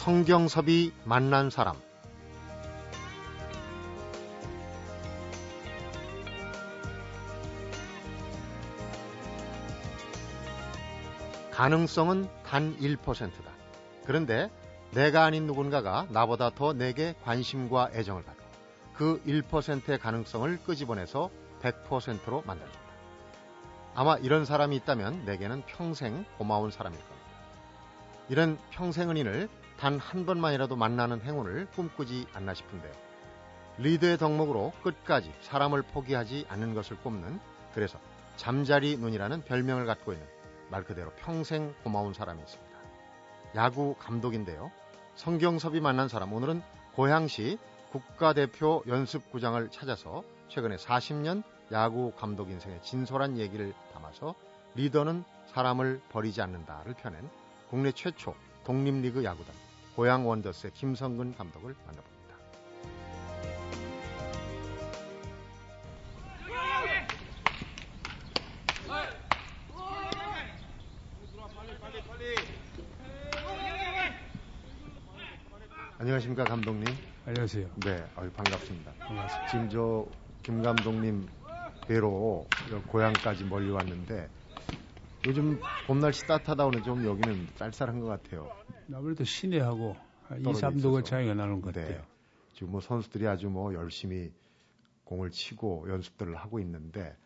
성경섭이 만난 사람 가능성은 단 1%다. 그런데 내가 아닌 누군가가 나보다 더 내게 관심과 애정을 받고 그 1%의 가능성을 끄집어내서 100%로 만들어준다. 아마 이런 사람이 있다면 내게는 평생 고마운 사람일 겁니다. 이런 평생 은인을 단 한 번만이라도 만나는 행운을 꿈꾸지 않나 싶은데요. 리더의 덕목으로 끝까지 사람을 포기하지 않는 것을 꼽는 그래서 잠자리 눈이라는 별명을 갖고 있는 말 그대로 평생 고마운 사람이 있습니다. 야구 감독인데요. 성경섭이 만난 사람 오늘은 고향시 국가대표 연습구장을 찾아서 최근에 40년 야구 감독 인생의 진솔한 얘기를 담아서 리더는 사람을 버리지 않는다를 펴낸 국내 최초 독립리그 야구단 고향 원더스의 김성근 감독을 만나봅니다. 안녕하십니까 감독님. 안녕하세요. 네, 반갑습니다. 반갑습니다. 지금 저 김 감독님 뵈러 고향까지 멀리 왔는데 요즘 봄 날씨 따뜻하다 오늘 좀 여기는 쌀쌀한 것 같아요. 아무래도 시내하고 2, 떨어져 3도가 있어서. 차이가 나는 것 같아요. 네. 지금 뭐 선수들이 아주 뭐 열심히 공을 치고 연습들을 하고 있는데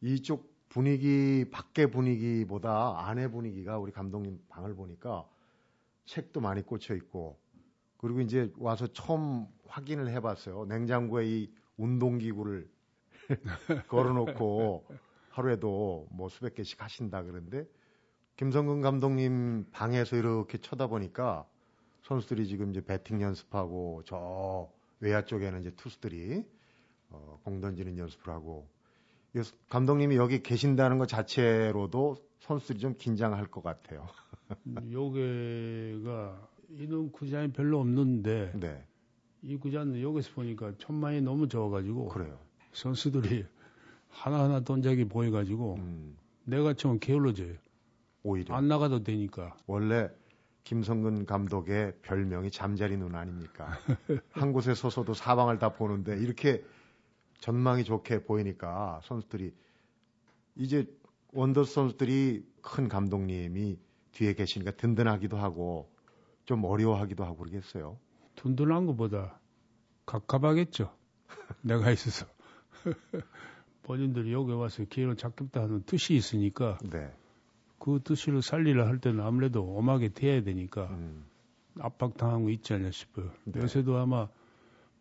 이쪽 분위기 밖의 분위기보다 안의 분위기가 우리 감독님 방을 보니까 책도 많이 꽂혀 있고 그리고 이제 와서 처음 확인을 해봤어요. 냉장고에 이 운동기구를 걸어놓고 하루에도 뭐 수백 개씩 하신다 그러는데 김성근 감독님 방에서 이렇게 쳐다보니까 선수들이 지금 이제 배팅 연습하고 저 외야 쪽에는 이제 투수들이 어, 공 던지는 연습을 하고 이 감독님이 여기 계신다는 것 자체로도 선수들이 좀 긴장할 것 같아요. 음, 요게가 이런 구장이 별로 없는데 네, 이 구장은 여기서 보니까 천만이 너무 적어가지고 그래요. 선수들이 하나하나 동작이 보여가지고 음, 내가 좀 게을러져요. 오히려 안 나가도 되니까. 원래 김성근 감독의 별명이 잠자리 눈 아닙니까? 한 곳에 서서도 사방을 다 보는데 이렇게 전망이 좋게 보이니까 선수들이 이제 원더스 선수들이 큰 감독님이 뒤에 계시니까 든든하기도 하고 좀 어려워하기도 하고 그러겠어요. 든든한 것보다 갑갑하겠죠. 내가 있어서. 본인들이 여기 와서 기회를 잡겠다 하는 뜻이 있으니까 네. 그 뜻을 살리려 할 때는 아무래도 엄하게 돼야 되니까 음, 압박당한 거 있지 않냐 싶어요. 네. 요새도 아마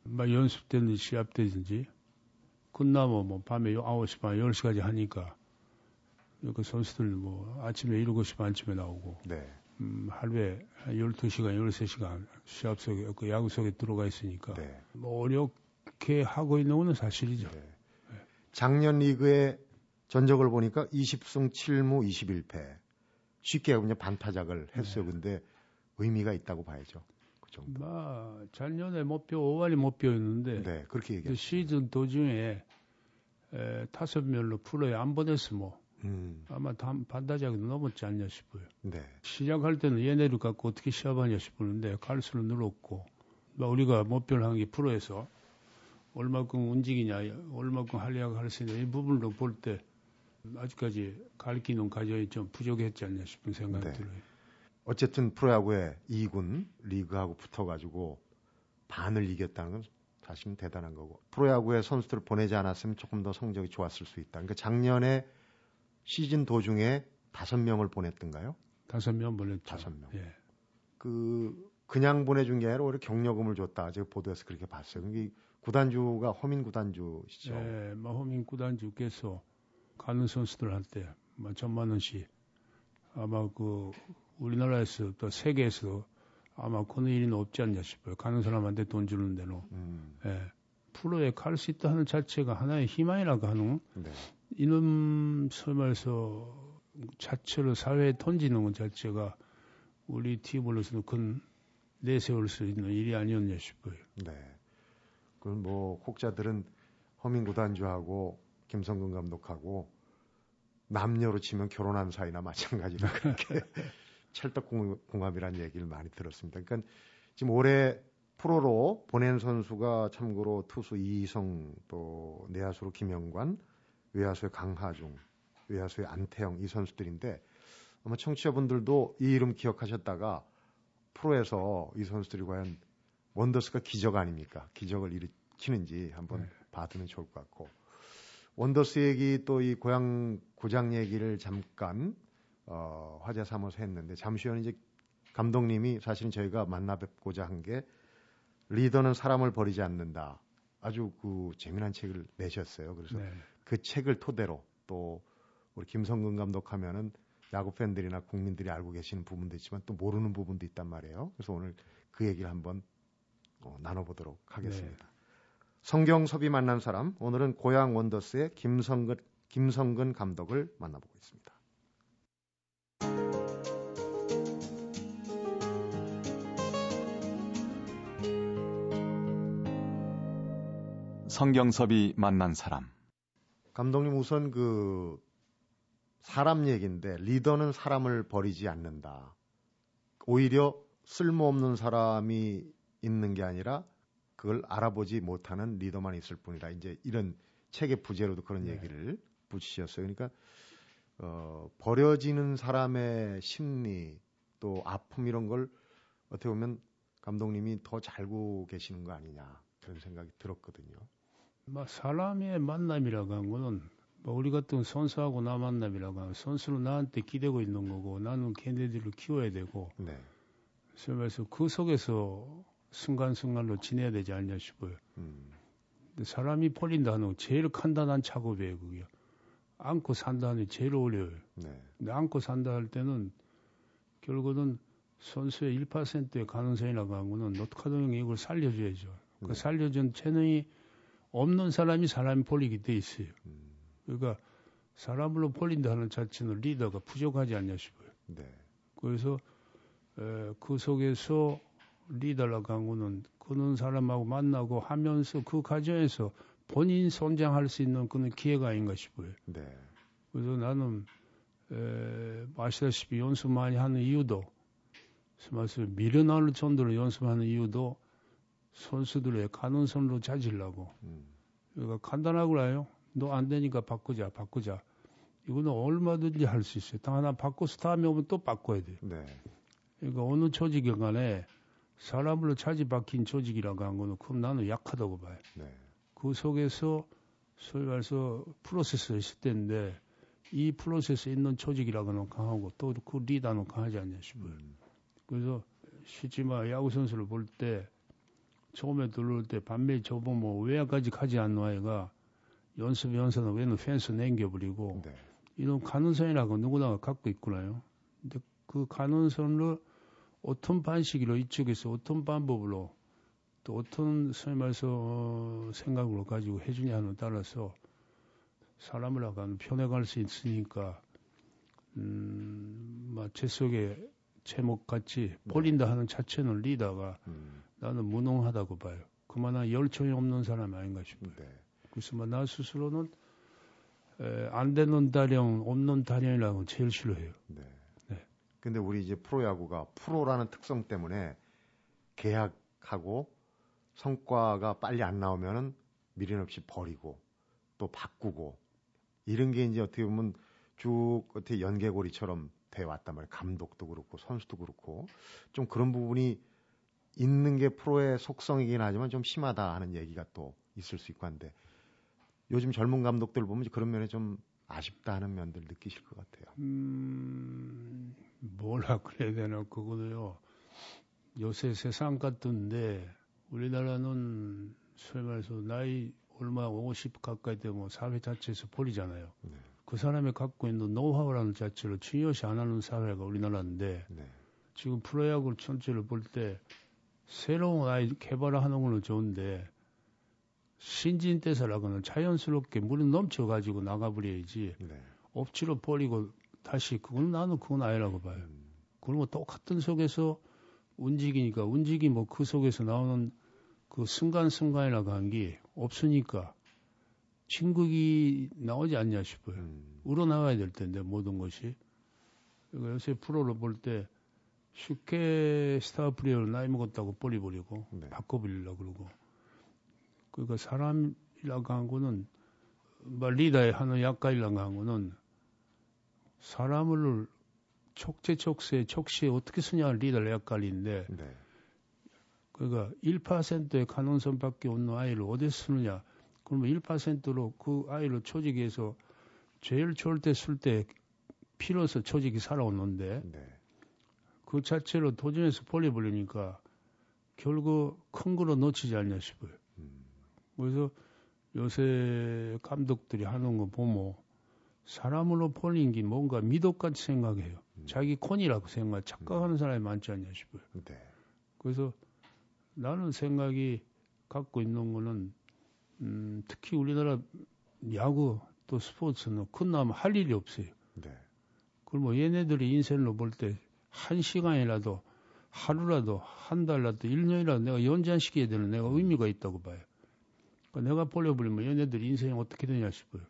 막 연습 때는 시합 때든지 끝나면 뭐 밤에 9시 반, 10시까지 하니까 그 선수들 뭐 아침에 7시 반쯤에 나오고 네. 음, 하루에 한 12시간, 13시간 시합 속에 그 야구 속에 들어가 있으니까 네. 뭐 어렵게 하고 있는 거는 사실이죠. 네. 작년 리그의 전적을 보니까 20승 7무 21패. 쉽게 그냥 반타작을 했어요. 네. 근데 의미가 있다고 봐야죠. 그 정도. 뭐 작년에 목표 5할이 목표였는데 네, 그렇게 그 얘기해요. 시즌 도중에 에, 타섯 명로 프로에 안 보냈어 뭐 음, 아마 단, 반다작이 넘었지 않냐 싶어요. 네. 시작할 때는 얘네를 갖고 어떻게 시합하냐 싶었는데 갈수록 늘었고 뭐 우리가 목표를 한 게 프로에서 얼마큼 움직이냐 얼마큼 활약을 할수 있냐 이 부분을 볼때 아직까지 가르치는 과정이 좀 부족했지 않냐 싶은 생각이 네. 들어요. 어쨌든 프로야구의 2군 리그하고 붙어가지고 반을 이겼다는 건 사실은 대단한 거고 프로야구의 선수들을 보내지 않았으면 조금 더 성적이 좋았을 수 있다. 그러니까 작년에 시즌 도중에 다섯 명을 보냈던가요? 다섯 명 보냈죠. 다섯 명. 예. 그 그냥 보내준 게 아니라 오히려 경력금을 줬다. 제가 보도에서 그렇게 봤어요. 이게 구단주가 허민 구단주시죠. 예, 마호민 구단주께서 가는 선수들한테 뭐 천만 원씩 아마 그 우리나라에서 또 세계에서 아마 그런 일은 없지 않냐 싶어요. 가는 사람한테 돈 주는 데는 음, 예. 프로에 갈 수 있다 하는 자체가 하나의 희망이라고 하는 네. 이놈 설마에서 자체를 사회에 던지는 것 자체가 우리 팀으로서는 큰 내세울 수 있는 일이 아니었냐 싶어요. 네. 그건 뭐 혹자들은 허민 구단주하고 김성근 감독하고 남녀로 치면 결혼한 사이나 마찬가지다 그렇게 찰떡궁합이라는 얘기를 많이 들었습니다. 그러니까 지금 올해 프로로 보낸 선수가 참고로 투수 이희성 또 내야수로 김영관, 외야수의 강하중, 외야수의 안태영 이 선수들인데 아마 청취자분들도 이 이름 기억하셨다가 프로에서 이 선수들이 과연 원더스가 기적 아닙니까? 기적을 일으키는지 한번 네. 봐두면 좋을 것 같고 원더스 얘기 또 이 고향 고장 얘기를 잠깐 어, 화제 삼아서 했는데 잠시 후에 이제 감독님이 사실은 저희가 만나 뵙고자 한 게 리더는 사람을 버리지 않는다. 아주 그 재미난 책을 내셨어요. 그래서 네. 그 책을 토대로 또 우리 김성근 감독 하면은 야구 팬들이나 국민들이 알고 계시는 부분도 있지만 또 모르는 부분도 있단 말이에요. 그래서 오늘 그 얘기를 한번 어, 나눠보도록 하겠습니다. 네. 성경섭이 만난 사람 오늘은 고향 원더스의 김성근 김성근 감독을 만나보고 있습니다. 성경섭이 만난 사람. 감독님 우선 그 사람 얘기인데 리더는 사람을 버리지 않는다. 오히려 쓸모없는 사람이 있는 게 아니라 그걸 알아보지 못하는 리더만 있을 뿐이다. 이제 이런 책의 부제로도 그런 네. 얘기를 붙이셨어요. 그러니까 어, 버려지는 사람의 심리 또 아픔 이런 걸 어떻게 보면 감독님이 더잘 알고 계시는 거 아니냐 그런 생각이 들었거든요. 뭐 사람의 만남이라고 하는 거는 뭐 우리 같은 선수하고 나 만남이라고 하면 선수는 나한테 기대고 있는 거고 나는 걔네들을 키워야 되고 네. 그래서 그 속에서 순간순간로 지내야 되지 않냐 싶어요. 음. 근데 사람이 폴린다는 제일 간단한 작업이에요, 그게. 안고 산다는 게 제일 어려워요. 네. 근데 안고 산다 할 때는 결국은 선수의 1%의 가능성이라고 하는 거는 노트카동이 이걸 살려줘야죠. 그 네. 그 살려준 재능이 없는 사람이 사람이 폴리게 돼 있어요. 음. 그러니까 사람으로 폴린다는 자체는 리더가 부족하지 않냐 싶어요. 네. 그래서 에, 그 속에서 한 거는 그런 사람하고 만나고 하면서 그 과정에서 본인 성장할 수 있는 그런 기회가 아닌가 싶어요. 네. 그래서 나는 에, 아시다시피 연습 많이 하는 이유도 말씀 미련할 정도로 연습하는 이유도 선수들의 가능성으로 찾으려고. 음. 그러니까 간단하고라요. 너 안 되니까 바꾸자, 바꾸자. 이거는 얼마든지 할 수 있어요. 당 하나 바꿔서 다음에 오면 또 바꿔야 돼요. 네. 그러니까 어느 조직인 간에 사람으로 차지 박힌 조직이라고 한 거는 그럼 나는 약하다고 봐요. 네. 그 속에서 소위 말해서 프로세스가 있을 텐데 이 프로세스에 있는 조직이라고 하는 강하고 또 그 리더는 강하지 않냐 싶어요. 음. 그래서 실제 말 야구 선수를 볼 때 처음에 들어올 때 반매 저번 뭐 외야까지 가지 않는 아이가 연습 연습은 왜는 펜스 남겨버리고 네. 이런 가능성이라고 누구나 갖고 있구나요. 근데 그 가능성을 어떤 방식으로 이쪽에서 어떤 방법으로 또 어떤 소위 말해서 어, 생각으로 가지고 해주냐는 따라서 사람을 약간 변해갈 수 있으니까 음, 제 속에 제목 같이 폴린다 네. 하는 자체는 리더가 음. 나는 무능하다고 봐요. 그만한 열정이 없는 사람이 아닌가 싶어요. 네. 그래서 뭐나 스스로는 에, 안 되는 다령, 없는 다령이라고 제일 싫어해요. 네. 네. 근데 우리 이제 프로야구가 프로라는 특성 때문에 계약하고 성과가 빨리 안 나오면은 미련 없이 버리고 또 바꾸고 이런 게 이제 어떻게 보면 쭉 어떻게 연계고리처럼 돼 왔단 말이에요. 감독도 그렇고 선수도 그렇고 좀 그런 부분이 있는 게 프로의 속성이긴 하지만 좀 심하다 하는 얘기가 또 있을 수 있고 한데 요즘 젊은 감독들 보면 그런 면에 좀 아쉽다 하는 면들 느끼실 것 같아요. 음, 뭐라 그래야 되나 그거도요. 요새 세상 같던데 우리나라는 소위 말해서 나이 얼마 50 가까이 되면 사회 자체에서 버리잖아요. 네. 그 사람이 갖고 있는 노하우라는 자체를 중요시 안 하는 사회가 우리나라인데 네. 지금 프로야구 전체를 볼 때 새로운 아이 개발을 하는 거는 좋은데 신진대사라고는 자연스럽게 물이 넘쳐가지고 나가버려야지. 네. 억지로 버리고 다시 그건 나는 그건 아니라고 봐요. 음. 그리고 똑같은 속에서 움직이니까 움직이 뭐 그 속에서 나오는 그 순간순간이라고 한 게 없으니까 진국이 나오지 않냐 싶어요. 음. 우러나와야 될 텐데 모든 것이. 그러니까 요새 프로를 볼 때 쉽게 스타 플레이어를 나이 먹었다고 버리버리고 네. 바꿔버리려고 그러고 그러니까 사람이라고 한 거는 뭐 리더의 하는 역할이라고 한 거는 사람을 적재 적소 적시에 어떻게 쓰냐 리더의 역할인데 네. 그러니까 1%의 가능성밖에 없는 아이를 어디서 쓰느냐 그러면 1%로 그 아이를 조직에서 제일 좋을 때 쓸 때 필요해서 조직이 살아오는데 네. 그 자체로 도전해서 벌려버리니까 결국 큰 거로 놓치지 않냐 싶어요. 음. 그래서 요새 감독들이 하는 거 보면 사람으로 벌린 게 뭔가 미덕같이 생각해요. 음. 자기 콘이라고 생각, 착각하는 음. 사람이 많지 않냐 싶어요. 네. 그래서 나는 생각이 갖고 있는 거는 음, 특히 우리나라 야구 또 스포츠는 끝나면 할 일이 없어요. 네. 그럼 뭐 얘네들이 인생으로 볼 때 한 시간이라도 하루라도 한 달라도 1년이라도 내가 연장시켜야 되는 내가 의미가 있다고 봐요. 그러니까 내가 벌려버리면 얘네들 인생이 어떻게 되냐 싶어요.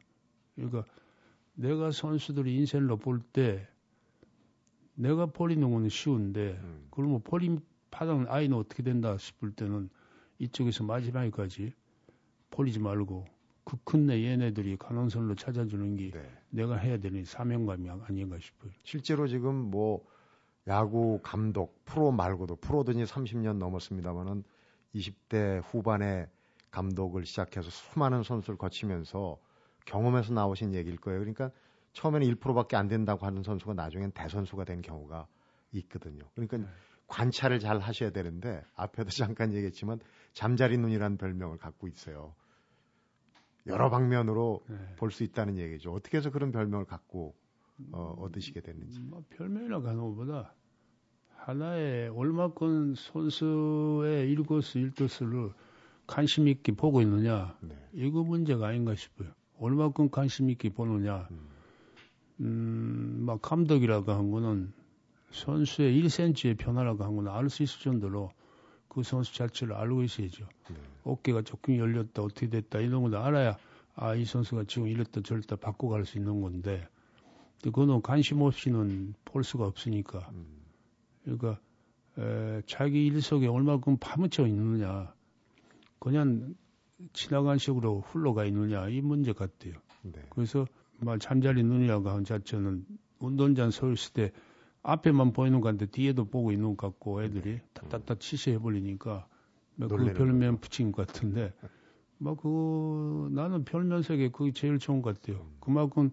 그러니까 내가 선수들이 인생으로 볼때 내가 버리는 거는 쉬운데 음. 그러면 버림 파당 아이는 어떻게 된다 싶을 때는 이쪽에서 마지막까지 버리지 말고 그 끝내 얘네들이 가능성으로 찾아주는 게 네. 내가 해야 되는 사명감이 아닌가 싶어요. 실제로 지금 뭐 야구 감독 프로 말고도 이제 30년 넘었습니다만은 20대 후반에 감독을 시작해서 수많은 선수를 거치면서 경험에서 나오신 얘기일 거예요. 그러니까 처음에는 1%밖에 안 된다고 하는 선수가 나중엔 대선수가 된 경우가 있거든요. 그러니까 네. 관찰을 잘 하셔야 되는데 앞에도 잠깐 얘기했지만 잠자리 눈이라는 별명을 갖고 있어요. 여러 방면으로 네. 볼수 있다는 얘기죠. 어떻게 해서 그런 별명을 갖고 어, 얻으시게 됐는지. 뭐 별명이라고 하는 것보다 하나의 얼마큼 선수의 일거수 일도수를 관심 있게 보고 있느냐 네. 이거 문제가 아닌가 싶어요. 얼마큼 관심 있게 보느냐. 음, 음막 감독이라고 한 거는 선수의 1cm의 변화라고 한 거는 알수 있을 정도로 그 선수 자체를 알고 있어야죠. 네. 어깨가 조금 열렸다, 어떻게 됐다, 이런 것도 알아야, 아, 이 선수가 지금 이랬다, 저랬다 바꿔갈 수 있는 건데, 그거는 관심 없이는 볼 수가 없으니까. 음. 그러니까, 에, 자기 일 속에 얼마큼 파묻혀 있느냐, 그냥 지나간 식으로 흘러가 있느냐, 이 문제 같아요. 네. 그래서, 말 잠자리 눈이라고 하는 자체는 운동장 서 있을 때 앞에만 보이는 건데 뒤에도 보고 있는 것 같고 애들이 딱딱딱 치시해 버리니까 그 별명 붙인 것 같은데 막 그 나는 별명 세계 그게 제일 좋은 것 같아요. 음. 그만큼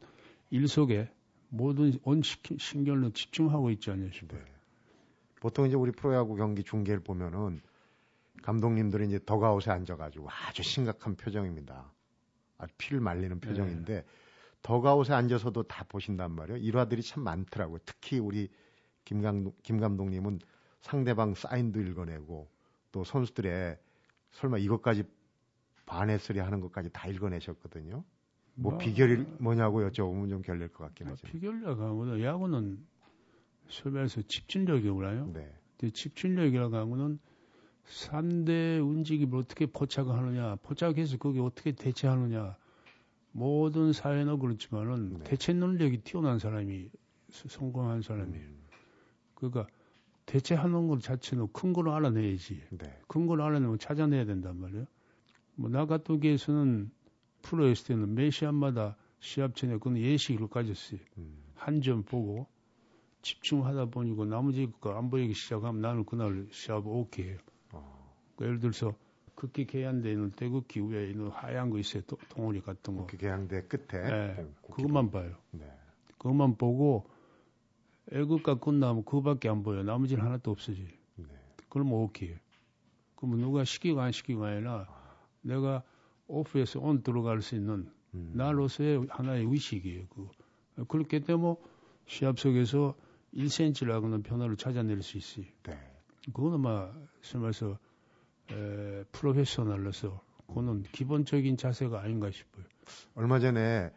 일 속에 모든 온 신경을 집중하고 있지 않냐 싶어요. 네. 보통 이제 우리 프로야구 경기 중계를 보면은 감독님들이 이제 더가웃에 앉아가지고 아주 심각한 표정입니다. 아주 피를 말리는 표정인데 네. 더가웃에 앉아서도 다 보신단 말이에요. 일화들이 참 많더라고요. 특히 우리 김, 감독, 김 감독님은 상대방 사인도 읽어내고 또 선수들의 설마 이것까지 반했으리 하는 것까지 다 읽어내셨거든요. 뭐, 뭐 비결이 뭐냐고 여쭤보면 좀 결릴 것 같긴 하죠. 비결이라고 하면 야구는 소비에서 집중력이오나요? 네. 근데 집중력이라고 하면은 상대 움직임을 어떻게 포착을 하느냐, 포착해서 거기 어떻게 대처하느냐, 모든 사회는 그렇지만은 네. 대체 능력이 뛰어난 사람이 성공한 사람이에요. 음. 그러니까 대체하는 것 자체는 큰 거로 알아내야지. 네. 큰 거로 알아내면 찾아내야 된단 말이에요. 뭐나 같은 경우에는 프로였을 때는 매 시합마다 시합 전에 그건 예식을 가졌어요. 음. 한점 보고 집중하다 보니까 나머지 거 안 보이기 시작하면 나는 그날 시합 오케이 해요. 어. 그러니까 예를 들어서 극기 개양대 있는 대극기 위에 있는 하얀 거 있어요. 도, 동아리 같은 거. 극기 개양대 끝에. 네, 그것만 봐요. 네. 그것만 보고 애국가 끝나면 그거밖에 안 보여. 나머지는 하나도 없어지. 네. 그럼 오케이. 그러면 누가 시키고 안 시키고 아니라 내가 오프에서 온 들어갈 수 있는 음. 나로서의 하나의 의식이에요. 그. 그렇기 때문에 시합 속에서 1cm라고는 변화를 찾아낼 수 있어요. 네. 그거는 막, 설말해서 에, 프로페셔널로서 그거는 기본적인 자세가 아닌가 싶어요. 얼마 전에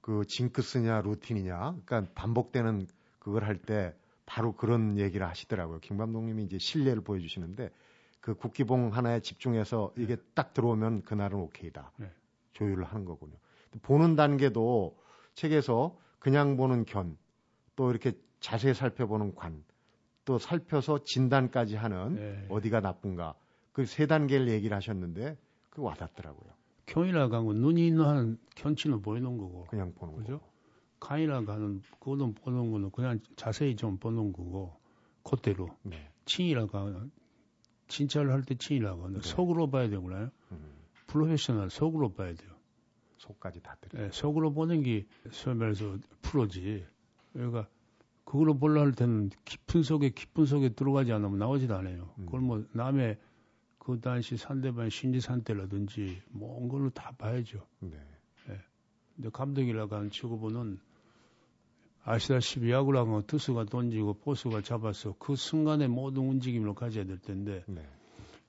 그 징크스냐 루틴이냐, 그러니까 반복되는 그걸 할 때 바로 그런 얘기를 하시더라고요. 김 감독님이 이제 신뢰를 보여주시는데 그 국기봉 하나에 집중해서 이게 네. 딱 들어오면 그날은 오케이다. 네. 조율을 하는 거군요. 보는 단계도 책에서 그냥 보는 견, 또 이렇게 자세히 살펴보는 관, 또 살펴서 진단까지 하는 네. 어디가 나쁜가 그 세 단계를 얘기를 하셨는데 그 와닿더라고요. 경이라 가면 눈이 있는 한 견치는 보이는 거고 그냥 보는 그죠? 거. 간이라 가는 그거는 보는 거는 그냥 자세히 좀 보는 거고 그대로 네. 칭이라 가는 진짜를 할때 칭이라 가는 네. 속으로 봐야 되구나요. 음, 프로페셔널 속으로 봐야 돼요. 속까지 다 들여. 예, 속으로 보는 게 설명에서 프로지. 그러니까 그걸로 보려 할 때는 깊은 속에 깊은 속에 들어가지 않으면 나오지도 않아요. 음. 그걸 뭐 남의 그 당시 상대방 신지 상태라든지 뭔 걸로 다 봐야죠. 네. 근데 감독이라고 하는 직업은 아시다시피 야구를 하면 투수가 던지고 포수가 잡아서 그 순간에 모든 움직임을 가져야 될 텐데 네.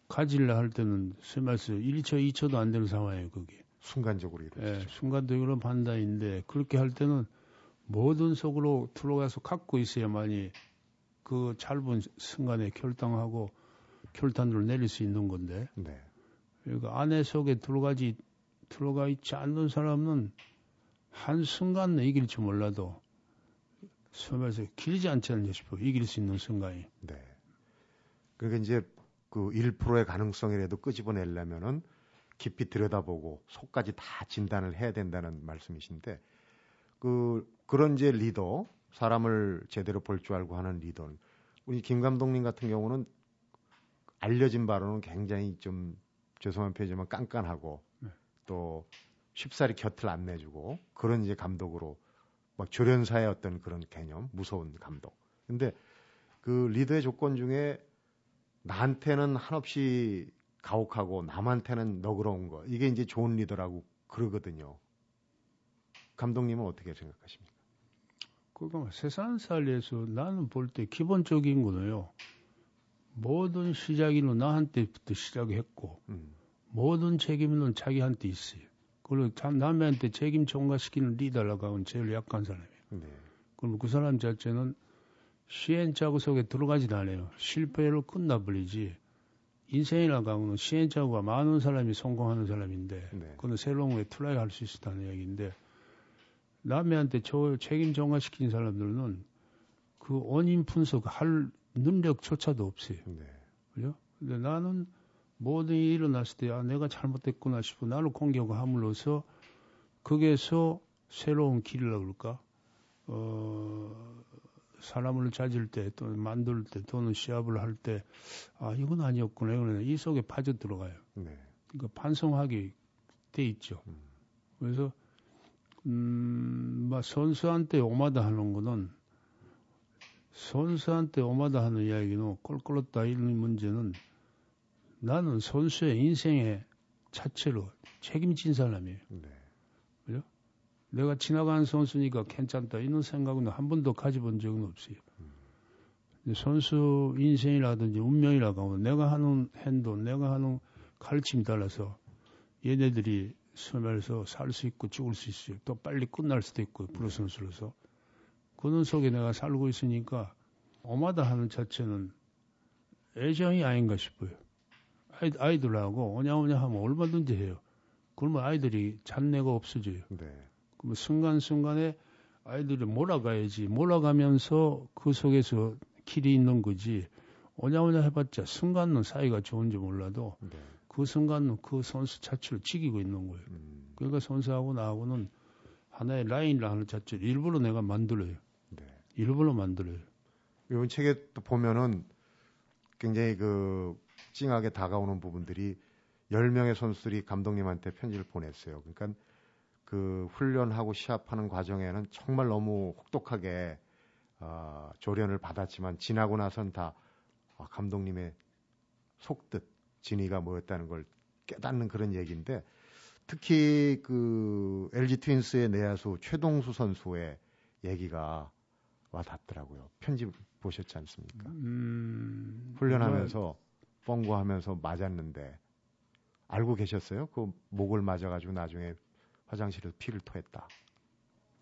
가지려 할 때는 스마스 1초, 2초도 안 되는 상황이에요, 그게. 순간적으로 예, 이루어지죠. 순간적으로 판단인데 그렇게 할 때는 모든 속으로 들어가서 갖고 있어야만이 그 짧은 순간에 결단하고 결단을 내릴 수 있는 건데 네. 그러니까 안에 속에 들어가지 들어가 있지 않는 사람은 한 순간에 이길지 몰라도 수험에서 길지 않지 않냐 싶어 이길 수 있는 순간이 네. 그러니까 이제 그 1%의 가능성이라도 끄집어내려면은 깊이 들여다보고 속까지 다 진단을 해야 된다는 말씀이신데 그 그런 이제 리더 사람을 제대로 볼 줄 알고 하는 리더는 우리 김 감독님 같은 경우는 알려진 바로는 굉장히 좀 죄송한 표현이지만 깐깐하고 네. 또 쉽사리 곁을 안 내주고 그런 이제 감독으로 막 조련사의 어떤 그런 개념 무서운 감독. 근데 그 리더의 조건 중에 나한테는 한없이 가혹하고 남한테는 너그러운 거 이게 이제 좋은 리더라고 그러거든요. 감독님은 어떻게 생각하십니까? 그러니까 세상 살리에서 나는 볼 때 기본적인 거는요 모든 시작이는 나한테부터 시작했고 음, 모든 책임은 자기한테 있어요. 그리고 참 남한테 책임 전가시키는 리더라고 하면 제일 약한 사람이에요. 네, 그럼 그 사람 자체는 시행착오 속에 들어가진 않아요. 실패로 끝나버리지. 인생이라고 하면 시행착오가 많은 사람이 성공하는 사람인데, 네. 그거는 새로운 게 try 할 수 있다는 이야기인데, 남한테 저 책임 전가시킨 사람들은 그 원인 분석할 능력조차도 없어요. 네, 그죠? 근데 나는 모든 일이 일어났을 때, 아, 내가 잘못됐구나 싶어 나를 공격함으로써 거기에서 새로운 길이라고 그럴까? 어, 사람을 찾을 때, 또 만들 때, 또는 시합을 할 때, 아, 이건 아니었구나. 이거는 이 속에 빠져 들어가요. 네, 그러니까 반성하게 돼 있죠. 음. 그래서, 음, 막 선수한테 오마다 하는 거는 선수한테 오마다 하는 이야기는 꼴꼴렀다 이런 문제는 나는 선수의 인생의 자체로 책임진 사람이에요. 네, 내가 지나간 선수니까 괜찮다 이런 생각은 한 번도 가져본 적은 없어요. 근데 선수 인생이라든지 운명이라고 하면 내가 하는 행동, 내가 하는 가르침에 따라서 얘네들이 수면에서 살 수 있고 죽을 수 있어요. 또 빨리 끝날 수도 있고 프로 선수로서 그런 속에 내가 살고 있으니까 오마다 하는 자체는 애정이 아닌가 싶어요. 아이, 아이들하고 오냐오냐 하면 얼마든지 해요. 그러면 아이들이 잔내가 없어져요. 네, 그러면 순간순간에 아이들이 몰아가야지. 몰아가면서 그 속에서 길이 있는 거지. 오냐오냐 해봤자 순간은 사이가 좋은지 몰라도 네, 그 순간은 그 선수 자체를 지키고 있는 거예요. 음, 그러니까 선수하고 나하고는 하나의 라인을 하는 자체를 일부러 내가 만들어요. 네. 일부러 만들어요. 이번 책에 또 보면은 굉장히 그 찡하게 다가오는 부분들이 10명의 선수들이 감독님한테 편지를 보냈어요. 그러니까 그 훈련하고 시합하는 과정에는 정말 너무 혹독하게 어, 조련을 받았지만 지나고 나선 다 아, 감독님의 속뜻 진의가 뭐였다는 걸 깨닫는 그런 얘기인데 특히 그 LG 트윈스의 내야수 최동수 선수의 얘기가 와 닿더라고요. 편지 보셨지 않습니까? 음, 훈련하면서 뻥구하면서 맞았는데 알고 계셨어요? 그 목을 맞아가지고 나중에 화장실에서 피를 토했다.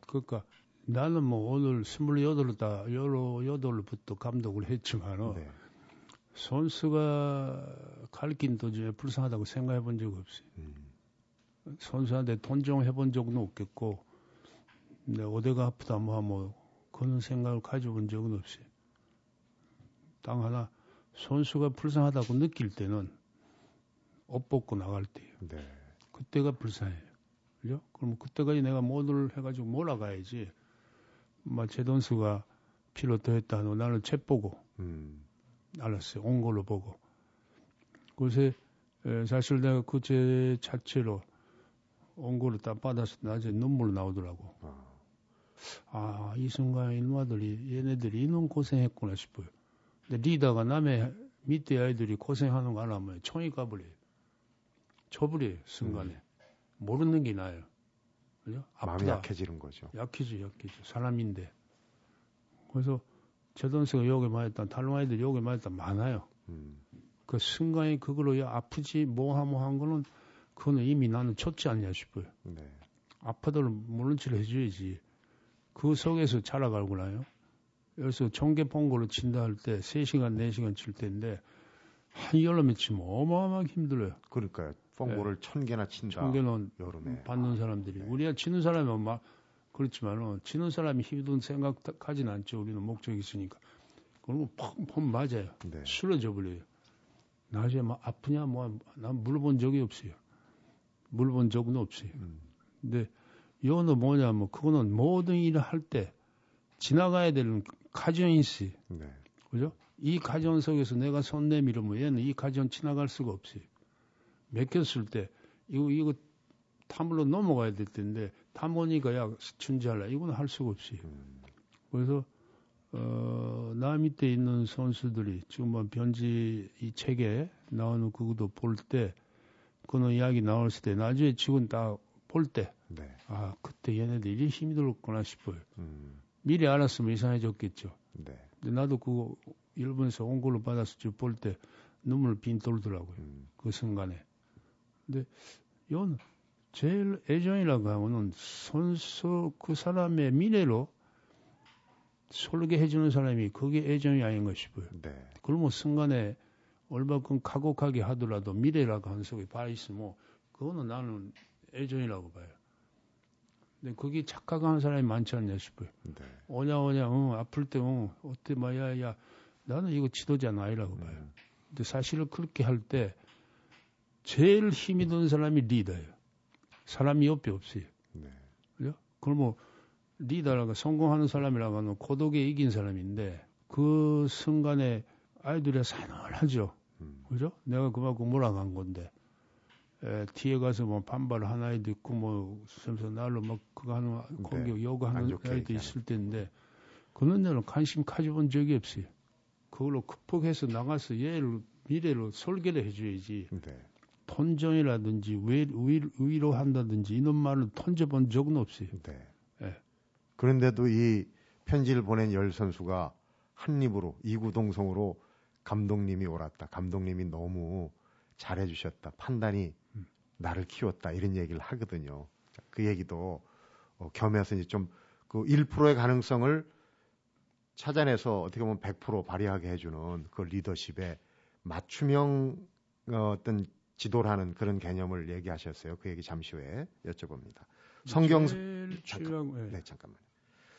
그러니까 나는 뭐 오늘 28다, 여러 여덟부터 감독을 했지만은 네. 선수가 가르친 도중에 불쌍하다고 생각해 본 적 없어요. 음, 선수한테 돈정해 본 적은 없겠고, 내 어디가 아프다 뭐, 뭐, 그런 생각을 가져본 적은 없어요. 딱 하나 선수가 불쌍하다고 느낄 때는 옷 벗고 나갈 때예요. 네. 그때가 불쌍해요. 그죠? 그럼 그때까지 내가 모두를 해가지고 몰아가야지. 막뭐 제돈수가 필요도 했다. 너 나는 책 보고. 음. 알았어요. 온 걸로 보고. 그새 사실 내가 그 제 자체로 온 거를 딱 받아서 낮에 눈물 나오더라고. 아. 아, 이 순간 일마들이 얘네들이 이놈 고생했구나 싶어요. 근데 리더가 남의 밑에 아이들이 고생하는 거 알아면 총이 가버려요. 쳐버려요, 순간에. 음. 모르는 게 나아요. 그죠? 마음이 약해지는 거죠. 약해지, 약해지. 사람인데. 그래서 제돈스가 욕에 맞았다, 탈롱 아이들 욕에 맞았다 많아요. 음. 그 순간에 그걸로 야, 아프지, 뭐하뭐 한 거는 그거는 이미 나는 쳤지 않냐 싶어요. 네. 아파도록 물론 치료 해줘야지. 그 속에서 자라가고 나요. 종개 뽕고를 친다 할 때 3시간, 4시간 칠 텐데 한 여름에 치면 어마어마하게 힘들어요. 그러니까요. 뽕고를 네. 천 개나 친다. 천 개는 여름에 받는 사람들이. 네. 우리가 치는 사람은 막 그렇지만은 치는 사람이 힘든 생각하진 않죠. 우리는 목적이 있으니까. 그러면 펑펑 맞아요. 네. 쓰러져 버려요. 나중에 막 아프냐 뭐 난 물어본 적이 없어요. 물어본 적은 없어요. 음. 근데 이거는 뭐냐면 그거는 모든 일을 할 때 지나가야 되는 있어요. 네. 그죠? 이 가정 속에서 내가 손 내밀으면 얘는 이 가정 지나갈 수가 없어요. 맡겼을 때 이거 이거 탐으로 넘어가야 될 텐데 탐보니까 야 춘지할라 이건 할 수가 없어요. 음. 그래서 어, 나 밑에 있는 선수들이 지금 뭐 변지 이 책에 나오는 그것도 볼 때 그는 이야기 나왔을 때 나중에 지금 다볼 때, 네. 아 그때 얘네들 이 힘이 들었구나 싶어요. 음. 미리 알았으면 이상해졌겠죠. 네. 근데 나도 그거 일본에서 온 걸로 받아서 볼때 눈물 빈 돌더라고요. 음. 그 순간에. 근데 이건 제일 애정이라고 하면은 선수 그 사람의 미래로 설계 해주는 사람이 그게 애정이 아닌가 싶어요. 네. 그러면 순간에 얼마큼 가곡하게 하더라도 미래라고 하는 속에 봐 있으면 그거는 나는 애정이라고 봐요. 근데 그게 착각하는 사람이 많지 않냐 싶어요. 네. 오냐 오냐 응, 아플 때 응, 어때 뭐야 야 나는 이거 지도자 아니라고 음. 봐요. 근데 사실을 그렇게 할 때 제일 힘이 드는 사람이 리더예요. 사람이 옆에 없어요. 네. 그죠? 그러면 리더라고 성공하는 사람이라고 하면 고독에 이긴 사람인데 그 순간에 아이들이 사늘하죠. 음. 그죠? 내가 그만큼 몰아간 건데. 에, 뒤에 가서 뭐 반발 하나에도 있고 뭐 쓰면서 날로 막 그거 하는 공격 네. 요구하는 아이도 있을 텐데 그런 데는 관심 가져본 적이 없어요. 그걸로 극복해서 나가서 얘를 미래로 설계를 해줘야지. 네. 톤정이라든지 왜, 위, 위로 한다든지 이런 말을 ton져본 적은 없어요. 네. 네. 그런데도 이 편지를 보낸 열 선수가 한 입으로 이구동성으로 감독님이 옳았다. 감독님이 너무 잘해주셨다. 판단이 음. 나를 키웠다. 이런 얘기를 하거든요. 그 얘기도 어, 겸해서 이제 좀 그 1%의 가능성을 찾아내서 어떻게 보면 100% 발휘하게 해주는 그 리더십의 맞춤형 어, 어떤 지도라는 그런 개념을 얘기하셨어요. 그 얘기 잠시 후에 여쭤봅니다. 성경 잠깐, 네, 잠깐만요.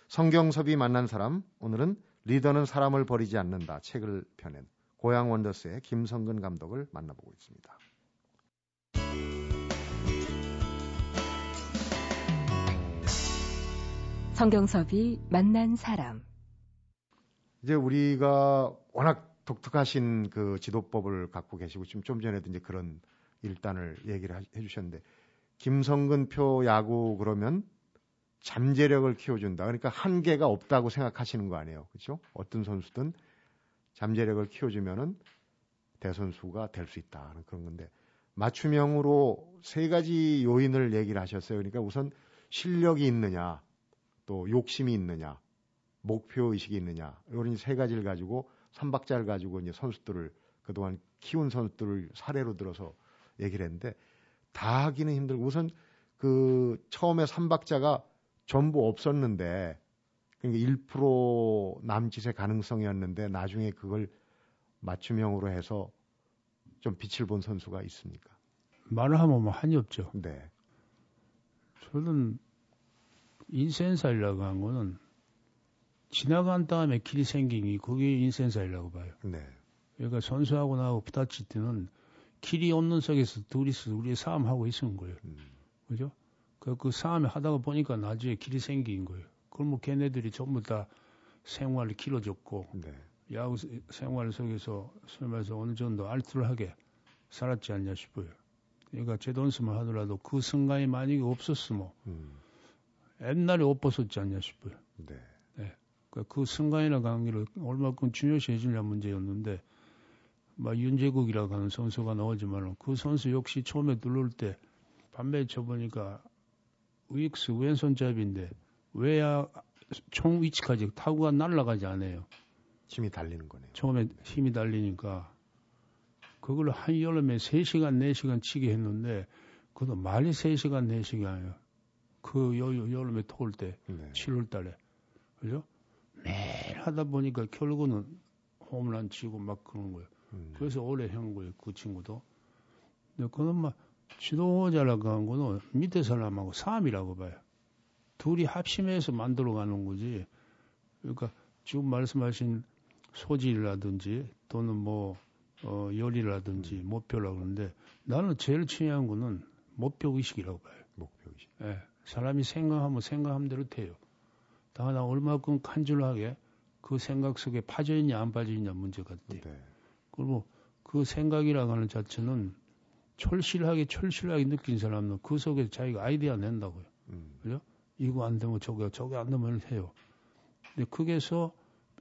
성경섭이 만난 사람 오늘은 리더는 사람을 버리지 않는다 책을 펴낸 고향 원더스의 김성근 감독을 만나보고 있습니다. 성경섭이 만난 사람 이제 우리가 워낙 독특하신 그 지도법을 갖고 계시고 지금 좀 전에도 이제 그런 일단을 얘기를 해 주셨는데 김성근 표 야구 그러면 잠재력을 키워준다. 그러니까 한계가 없다고 생각하시는 거 아니에요. 그렇죠? 어떤 선수든 잠재력을 키워주면은 대선수가 될 수 있다. 그런 건데 맞춤형으로 세 가지 요인을 얘기를 하셨어요. 그러니까 우선 실력이 있느냐, 또 욕심이 있느냐, 목표 의식이 있느냐 이런 세 가지를 가지고 삼박자를 가지고 이제 선수들을 그동안 키운 선수들을 사례로 들어서 얘기를 했는데 다 하기는 힘들고 우선 그 처음에 삼박자가 전부 없었는데 그러니까 1% 남짓의 가능성이었는데 나중에 그걸 맞춤형으로 해서 좀 빛을 본 선수가 있습니까? 말을 하면 뭐 한이 없죠. 네. 저는 인센살이라고 한 거는 지나간 다음에 길이 생긴 게 그게 인생사이라고 봐요. 네. 그러니까 선수하고 나하고 부딪힐 때는 길이 없는 속에서 둘이서 우리 싸움하고 있는 거예요. 음. 그죠? 그, 그 싸움을 하다가 보니까 나중에 길이 생긴 거예요. 그럼 뭐 걔네들이 전부 다 생활을 길어졌고, 네. 야구 생활 속에서 말해서 어느 정도 알뜰하게 살았지 않냐 싶어요. 그러니까 제돈스만 하더라도 그 순간이 만약에 없었으면 음. 옛날에 옷 벗었지 않냐 싶어요. 네. 그러니까 그 순간이나 관계를 얼마큼 중요시 해주냐 문제였는데, 막 윤재국이라고 하는 선수가 나오지만 그 선수 역시 처음에 들어올 때 반배 쳐보니까 우익수 왼손잡이인데 왜야 총 위치까지 타구가 날아가지 않아요. 힘이 달리는 거네요. 처음에 힘이 달리니까 그걸 한 여름에 3시간, 4시간 치게 했는데 그것도 말이 3시간, 4시간이에요. 그 여, 여름에 토올 때 네. 7월 달에. 그죠? 매일 하다 보니까 결국은 홈런 치고 막 그런 거예요. 음. 그래서 오래 한 거예요, 그 친구도. 근데 그는 막 지도자라고 한 거는 밑에 사람하고 싸움이라고 봐요. 둘이 합심해서 만들어 가는 거지. 그러니까 지금 말씀하신 소질이라든지 또는 뭐, 어, 열이라든지 목표라고 그러는데 나는 제일 중요한 거는 목표 의식이라고 봐요. 목표이시. 예, 사람이 생각하면 생각한 대로 돼요. 다만 얼마큼 간절하게 그 생각 속에 빠져 있냐 안 빠져 있냐 문제 같아. 네. 그리고 그 생각이라고 하는 자체는 철실하게 철실하게 느낀 사람은 그 속에 자기가 아이디어 낸다고요. 음. 이거 안 되면 저거 저거 안 되면 해요. 근데 거기에서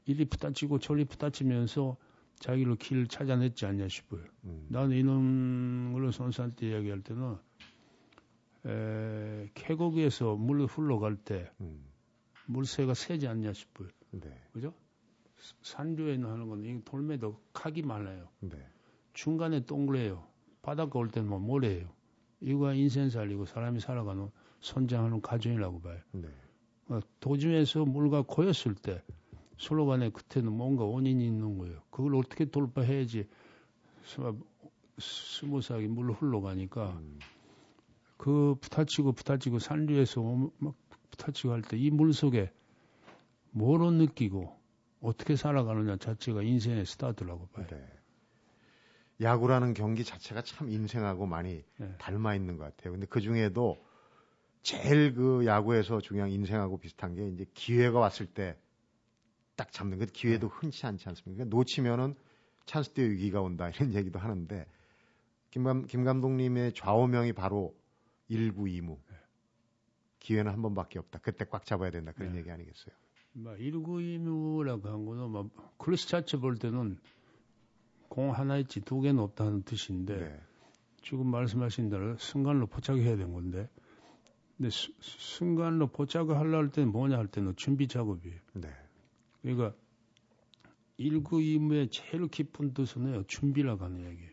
이리 부딪히고 저리 부딪히면서 자기를 길 찾아냈지 않냐 싶어요. 음. 나는 이런 걸 선수한테 이야기할 때는 에, 계곡에서 물 흘러갈 때 음. 물새가 세지 않냐 싶어요. 네. 그죠? 산류에 하는 건이 돌매도 각이 많아요. 네. 중간에 동그래요. 바닷가 올 때는 뭐 모래예요. 이거가 인생 살리고 사람이 살아가는 성장하는 과정이라고 봐요. 네. 어, 도중에서 물과 고였을 때 서로 간에 그때는 뭔가 원인이 있는 거예요. 그걸 어떻게 돌파해야지 s- smooth하게 물로 흘러가니까 음. 그 부닥치고 부닥치고 상류에서 오- 막 부닥치고 할 때 이 물 속에 뭐로 느끼고 어떻게 살아가느냐 자체가 인생의 스타트라고 봐요. 네. 야구라는 경기 자체가 참 인생하고 많이 네. 닮아 있는 것 같아요. 근데 그 중에도 제일 그 야구에서 중요한 인생하고 비슷한 게 이제 기회가 왔을 때 딱 잡는 그 기회도 흔치 않지 않습니까? 그러니까 놓치면은 찬스 때 위기가 온다 이런 얘기도 하는데 김, 감, 김 감독님의 좌우명이 바로 1구 2무. 기회는 한 번밖에 없다. 그때 꽉 잡아야 된다. 그런 네. 얘기 아니겠어요? 막 일구 이무라고 한 거는 막 클래스 자체 볼 때는 공 하나 있지 두 개는 없다는 뜻인데 네. 지금 말씀하신 대로 순간로 포착해야 되는 건데 근데 수- 순간로 포착을 하려 할 때는 뭐냐 할 때는 준비 작업이에요. 네. 그러니까 일구 이무의 제일 깊은 뜻은 준비라고 하는 얘기예요.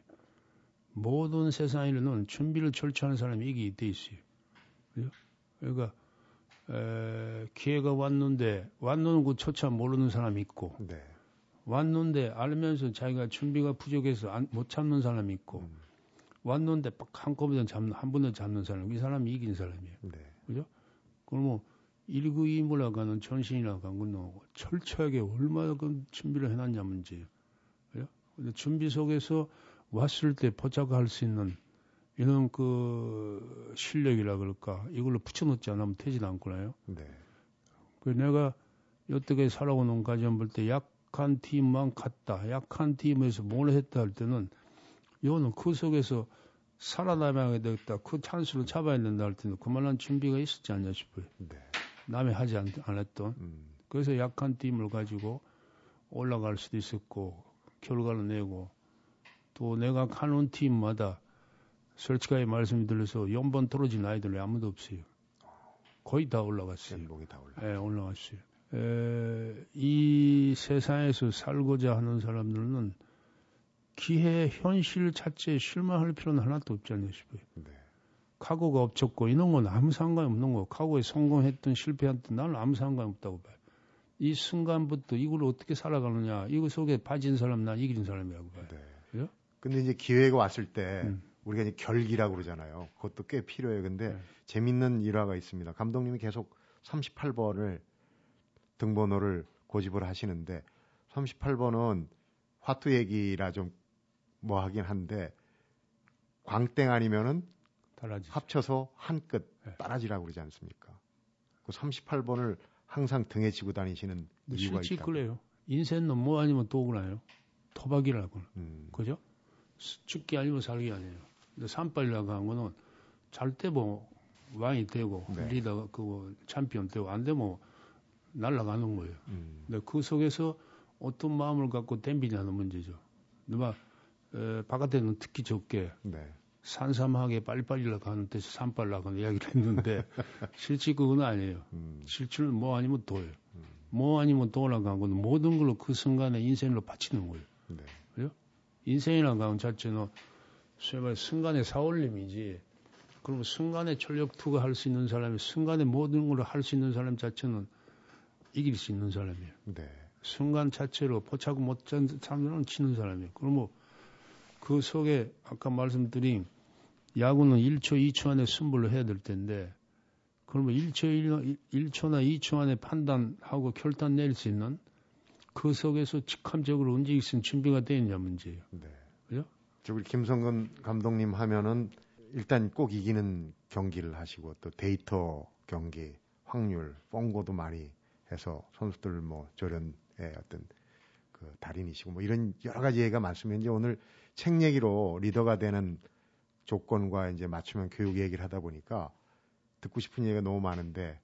모든 세상에는 준비를 철저하는 사람이 이게 돼 있어요. 그죠? 그러니까 에, 기회가 왔는데 왔는 것조차 모르는 사람이 있고 네. 왔는데 알면서 자기가 준비가 부족해서 안- 못 잡는 사람이 있고 음, 왔는데 딱 한꺼번에 잡는 한 번에 잡는 사람 이 사람이 이긴 사람이에요. 네. 그러면 일구이무라고 하는 전신이라고 하는 건 철저하게 얼마나 그 준비를 해놨냐 문제예요. 그죠? 근데 준비 속에서 왔을 때 포착할 수 있는 이런 그 실력이라 그럴까 이걸로 붙여놓지 않으면 되질 않구나요. 네. 그 내가 여태까지 살아오는 과정 볼 때 약한 팀만 갔다. 약한 팀에서 뭘 했다 할 때는 이거는 그 속에서 살아남아야 되겠다. 그 찬스를 잡아야 된다 할 때는 그만한 준비가 있었지 않냐 싶어요. 네. 남이 하지 않, 않았던. 음, 그래서 약한 팀을 가지고 올라갈 수도 있었고 결과를 내고 또 내가 가는 팀마다 솔직하게 말씀드려서 연번 떨어진 아이들이 아무도 없어요. 거의 다 올라갔어요. 연봉이 다 올라. 예, 올라갔어요. 에, 이 세상에서 살고자 하는 사람들은 기회, 현실 자체에 실망할 필요는 하나도 없지 않나 싶어요. 네. 각오가 없었고 이런 건 아무 상관이 없는 거고 각오에 성공했든 실패했든 나는 아무 상관이 없다고 봐요. 이 순간부터 이걸 어떻게 살아가느냐 이거 속에 빠진 사람 난 이긴 사람이라고 봐요. 네. 그죠? 근데 이제 기회가 왔을 때 음. 우리가 이제 결기라고 그러잖아요. 그것도 꽤 필요해요. 근데 네. 재밌는 일화가 있습니다. 감독님이 계속 38번을 등번호를 고집을 하시는데 38번은 화투 얘기라 좀 뭐 하긴 한데 광땡 아니면은 달라지. 합쳐서 한끗 네. 따라지라고 그러지 않습니까? 그 38번을 항상 등에 지고 다니시는 이유가 있다. 그래요. 인생은 뭐 아니면 또 그래요. 토박이라고. 음, 그죠? 수- 죽기 아니면 살기 아니에요. 근데 산발이라고 한 거는 잘 때 뭐 왕이 되고 네. 리더 그 챔피언 되고 안 되면 날아가는 거예요. 음, 근데 그 속에서 어떤 마음을 갖고 댐비냐는 문제죠. 누가 에, 바깥에는 특히 적게 네. 산삼하게 빨리빨리라고 하는 데서 산빨라고 하는 이야기를 했는데 실제 그건 아니에요. 음, 실질은 뭐 아니면 도예요. 음. 뭐 아니면 도라고 한 거는 모든 걸로 그 순간에 인생을 바치는 거예요. 네. 인생이라는 건 자체는 소위 말해 순간의 사올림이지. 그러면 순간에 전력 투구할 수 있는 사람이 순간에 모든 걸 할 수 있는 사람 자체는 이길 수 있는 사람이에요. 네. 순간 자체로 포착 못한 사람들은 치는 사람이에요. 그러면 그 속에 아까 말씀드린 야구는 1초, 2초 안에 승부를 해야 될 텐데 그러면 1초, 1, 초나 2초 안에 판단하고 결단 내릴 수 있는 그 속에서 직감적으로 움직일 수 있는 준비가 되어 있냐 문제예요. 네. 그죠? 저 우리 김성근 감독님 하면은 일단 꼭 이기는 경기를 하시고 또 데이터 경기, 확률, 뻥고도 많이 해서 선수들 뭐 조련의 어떤 그 달인이시고 뭐 이런 여러 가지 얘기가 많습니다. 이제 오늘 책 얘기로 리더가 되는 조건과 이제 맞춤형 교육 얘기를 하다 보니까 듣고 싶은 얘기가 너무 많은데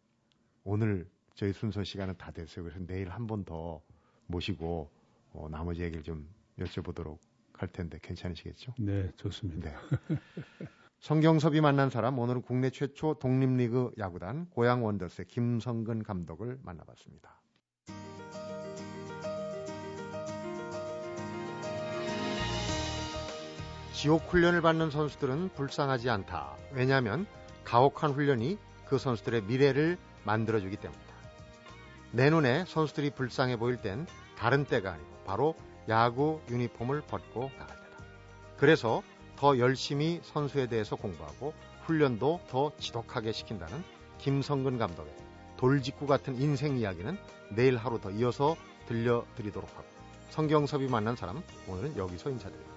오늘 저희 순서 시간은 다 됐어요. 그래서 내일 한 번 더 모시고 어, 나머지 얘기를 좀 여쭤보도록 할 텐데 괜찮으시겠죠? 네, 좋습니다. 네. 성경섭이 만난 사람 오늘은 국내 최초 독립리그 야구단 고양 원더스의 김성근 감독을 만나봤습니다. 지옥 훈련을 받는 선수들은 불쌍하지 않다. 왜냐하면 가혹한 훈련이 그 선수들의 미래를 만들어주기 때문이다. 내 눈에 선수들이 불쌍해 보일 땐 다른 때가 아니고 바로 야구 유니폼을 벗고 나갈 때다. 그래서 더 열심히 선수에 대해서 공부하고 훈련도 더 지독하게 시킨다는 김성근 감독의 돌직구 같은 인생 이야기는 내일 하루 더 이어서 들려드리도록 하고 성경섭이 만난 사람 오늘은 여기서 인사드립니다.